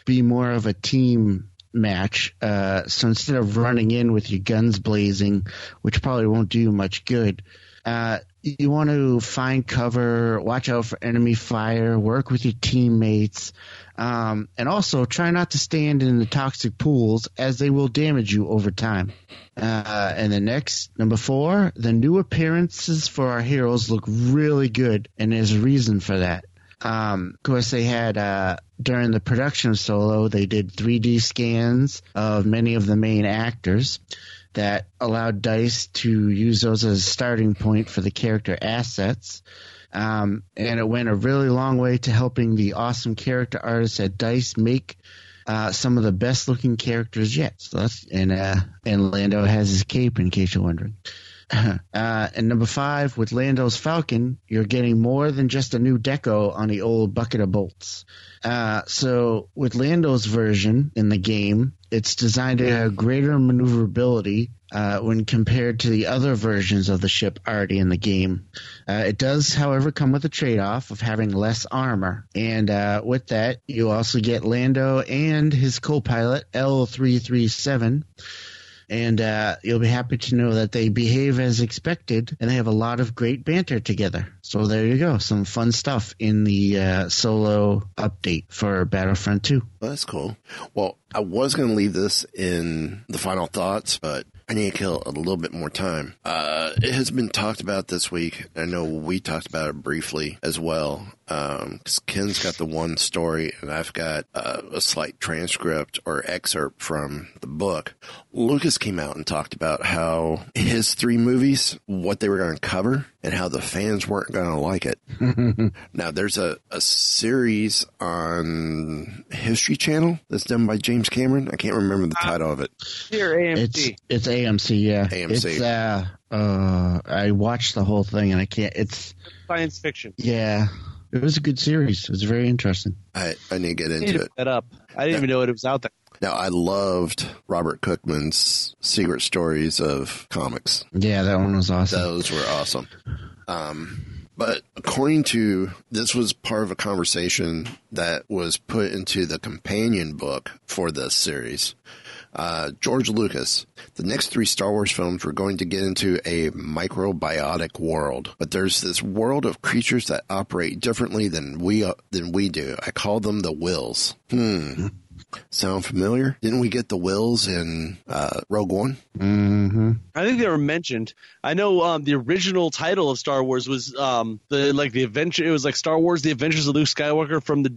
be more of a team match. Uh, so instead of running in with your guns blazing, which probably won't do you much good, uh, you want to find cover, watch out for enemy fire, work with your teammates, um, and also try not to stand in the toxic pools as they will damage you over time. Uh, and the next, number four, the new appearances for our heroes look really good, and there's a reason for that. Um, of course, they had uh, during the production of Solo, they did 3D scans of many of the main actors that allowed Dice to use those as a starting point for the character assets. Um, and it went a really long way to helping the awesome character artists at Dice make uh, some of the best looking characters yet. So that's and uh, and Lando has his cape in case you're wondering. Uh, and number five, with Lando's Falcon, you're getting more than just a new deco on the old bucket of bolts. Uh, so with Lando's version in the game, it's designed to have greater maneuverability uh, when compared to the other versions of the ship already in the game. Uh, it does, however, come with a trade-off of having less armor, and uh, with that, you also get Lando and his co-pilot L3-37 and uh, you'll be happy to know that they behave as expected and they have a lot of great banter together. So there you go, some fun stuff in the uh, solo update for Battlefront 2. Well, that's cool. Well, I was going to leave this in the final thoughts, but I need to kill a little bit more time. Uh, it has been talked about this week. I know we talked about it briefly as well. Um, 'cause Ken's got the one story, and I've got uh, a slight transcript or excerpt from the book. Lucas came out and talked about how his three movies, what they were going to cover, and how the fans weren't going to like it. now, there's a, a series on History Channel that's done by James Cameron. I can't remember the title of it. Here, AMC. It's it's AMC, yeah. AMC. It's uh, uh, I watched the whole thing and I can't. It's Science fiction. yeah, it was a good series. It was very interesting. I, I need to get I need into to it. look that up. I didn't even know it was out there. Now, I loved Robert Kirkman's Secret Stories of Comics. Yeah, that one was awesome. Those were awesome. Um, but according to this was part of a conversation that was put into the companion book for this series. Uh, George Lucas, the next three Star Wars films were going to get into a microbiotic world, but there's this world of creatures that operate differently than we uh, than we do. I call them the Whills. Hmm. Sound familiar? Didn't we get the Whills in uh, Rogue One? hmm I think they were mentioned. I know um, the original title of Star Wars was um, the like the adventure. It was like Star Wars: The Adventures of Luke Skywalker from the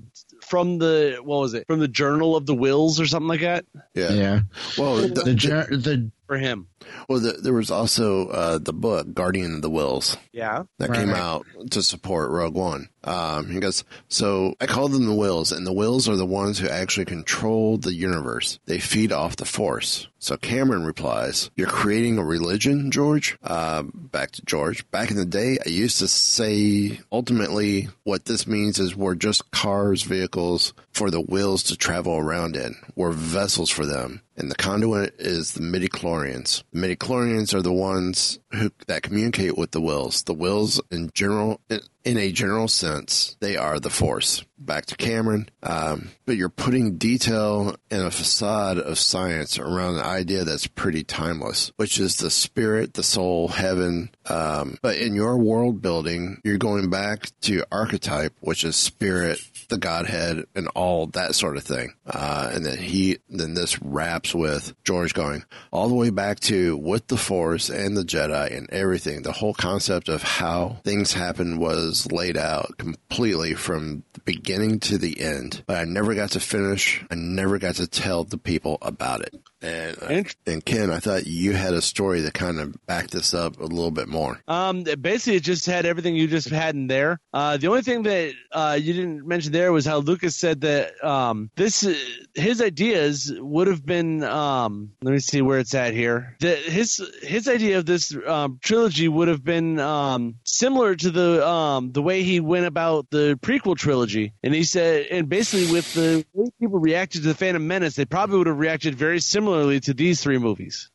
from the what was it from the Journal of the Whills or something like that Yeah. Yeah, Well, the, the jour- the for him. Well, the, there was also uh, the book Guardian of the Whills Yeah. that Right. came out to support Rogue One. Um, he goes, so I call them the Whills, and the Whills are the ones who actually control the universe. They feed off the Force. So Cameron replies, "You're creating a religion, George." Uh, back to George. Back in the day, I used to say, ultimately, what this means is we're just cars, vehicles for the Whills to travel around in. We're vessels for them. And the conduit is the midichlorians. The midichlorians are the ones who that communicate with the whills. The whills in general in a general sense, they are the Force. Back to Cameron, um, but you're putting detail and a facade of science around an idea that's pretty timeless, which is the spirit, the soul, heaven. Um, but in your world building, you're going back to archetype, which is spirit, the Godhead, and all that sort of thing. Uh, and then he, then this wraps with George going all the way back to with the Force and the Jedi and everything. The whole concept of how things happen was laid out completely from the beginning to the end. But I never got to finish. I never got to tell the people about it. And, uh, Int- and Ken, I thought you had a story that kind of backed this up a little bit more. Um, basically, it just had everything you just had in there. Uh, the only thing that uh, you didn't mention there was how Lucas said that um, this uh, his ideas would have been. Um, let me see where it's at here. That his his idea of this um, trilogy would have been um, similar to the um, the way he went about the prequel trilogy, and he said, and basically with the way people reacted to the Phantom Menace, they probably would have reacted very similarly to these three movies.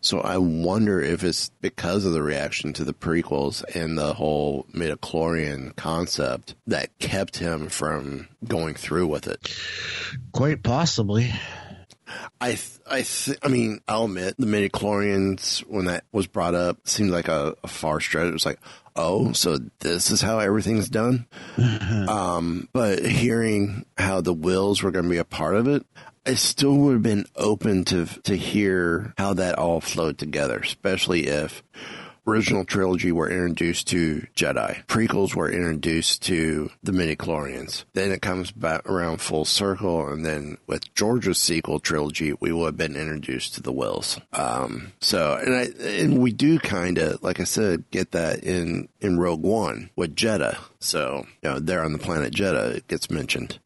So I wonder if it's because of the reaction to the prequels and the whole midichlorian concept that kept him from going through with it. Quite possibly. I th- I th- I mean, I'll admit the midichlorians when that was brought up seemed like a, a far stretch. It was like, oh, so this is how everything's done. um, but hearing how the whills were going to be a part of it, I still would have been open to to hear how that all flowed together, especially if original trilogy were introduced to Jedi. Prequels were introduced to the midichlorians. Then it comes back around full circle, and then with George's sequel trilogy, we would have been introduced to the Whills. Um, so, and I and we do kind of, like I said, get that in in Rogue One with Jedha. So, you know, they're on the planet Jedha. It gets mentioned.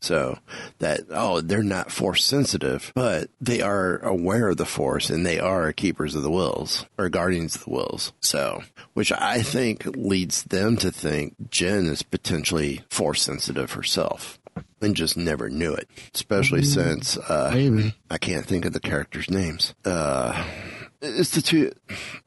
So that oh, they're not force sensitive, but they are aware of the force and they are keepers of the whills or guardians of the whills. So, which I think leads them to think Jyn is potentially force sensitive herself and just never knew it. Especially since uh. I can't think of the characters' names. Uh, it's the two,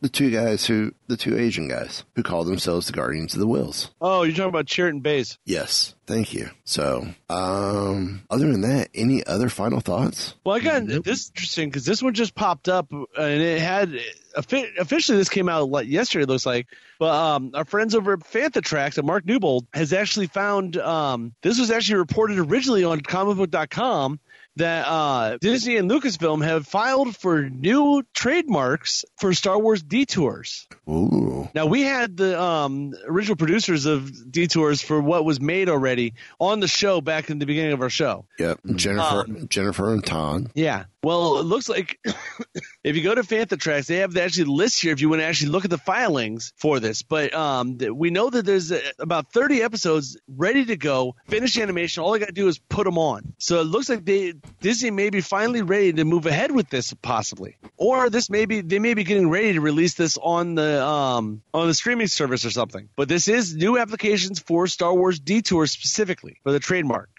the two guys who, the two Asian guys who call themselves the Guardians of the Whills. Oh, you're talking about Chirrut and Baze. Yes, thank you. So, um, other than that, any other final thoughts? Well, again, this is interesting because this one just popped up and it had offi- officially this came out like yesterday. It looks like, but um, our friends over at Fantha Tracks and Mark Newbold has actually found um, this was actually reported originally on comicbook.com that uh, Disney and Lucasfilm have filed for new trademarks for Star Wars detours. Ooh, Now we had the um, original producers of Detours for what was made already on the show back in the beginning of our show. yep. Jennifer, Um, Jennifer and Todd. Yeah. Well, it looks like if you go to Fantha Tracks, they have actually list here if you want to actually look at the filings for this. But um, we know that there's uh, about 30 episodes ready to go, finish animation. All I got to do is put them on. So it looks like they Disney may be finally ready to move ahead with this, possibly, or this may be they may be getting ready to release this on the um on the streaming service or something. But this is new applications for Star Wars Detour specifically for the trademark.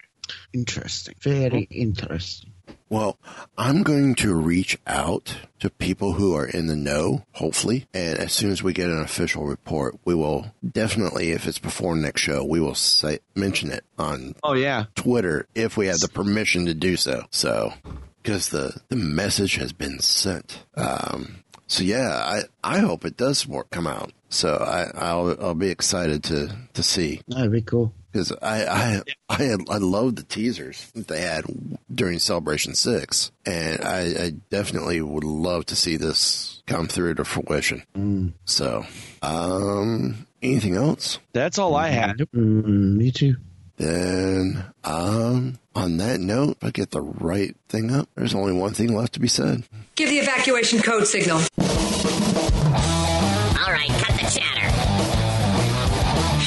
Interesting. Very interesting. Well, I'm going to reach out to people who are in the know, hopefully. And as soon as we get an official report, we will definitely, if it's before next show, we will say, mention it on Oh yeah. Twitter if we have the permission to do so. So, because the, the message has been sent. Um, so yeah, I, I hope it does more come out. So I, I'll, I'll be excited to, to see That'd be cool. Because I I I had, I loved the teasers that they had during Celebration Six, and I, I definitely would love to see this come through to fruition. So, um, anything else? That's all I had. Mm, me too. Then, um, on that note, if I get the right thing up, there's only one thing left to be said. Give the evacuation code signal.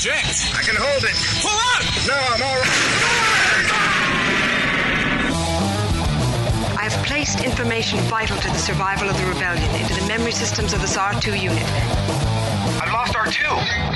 Jet! I can hold it! Pull out! No, I'm alright! I have placed information vital to the survival of the rebellion into the memory systems of this R2 unit. I've lost R2!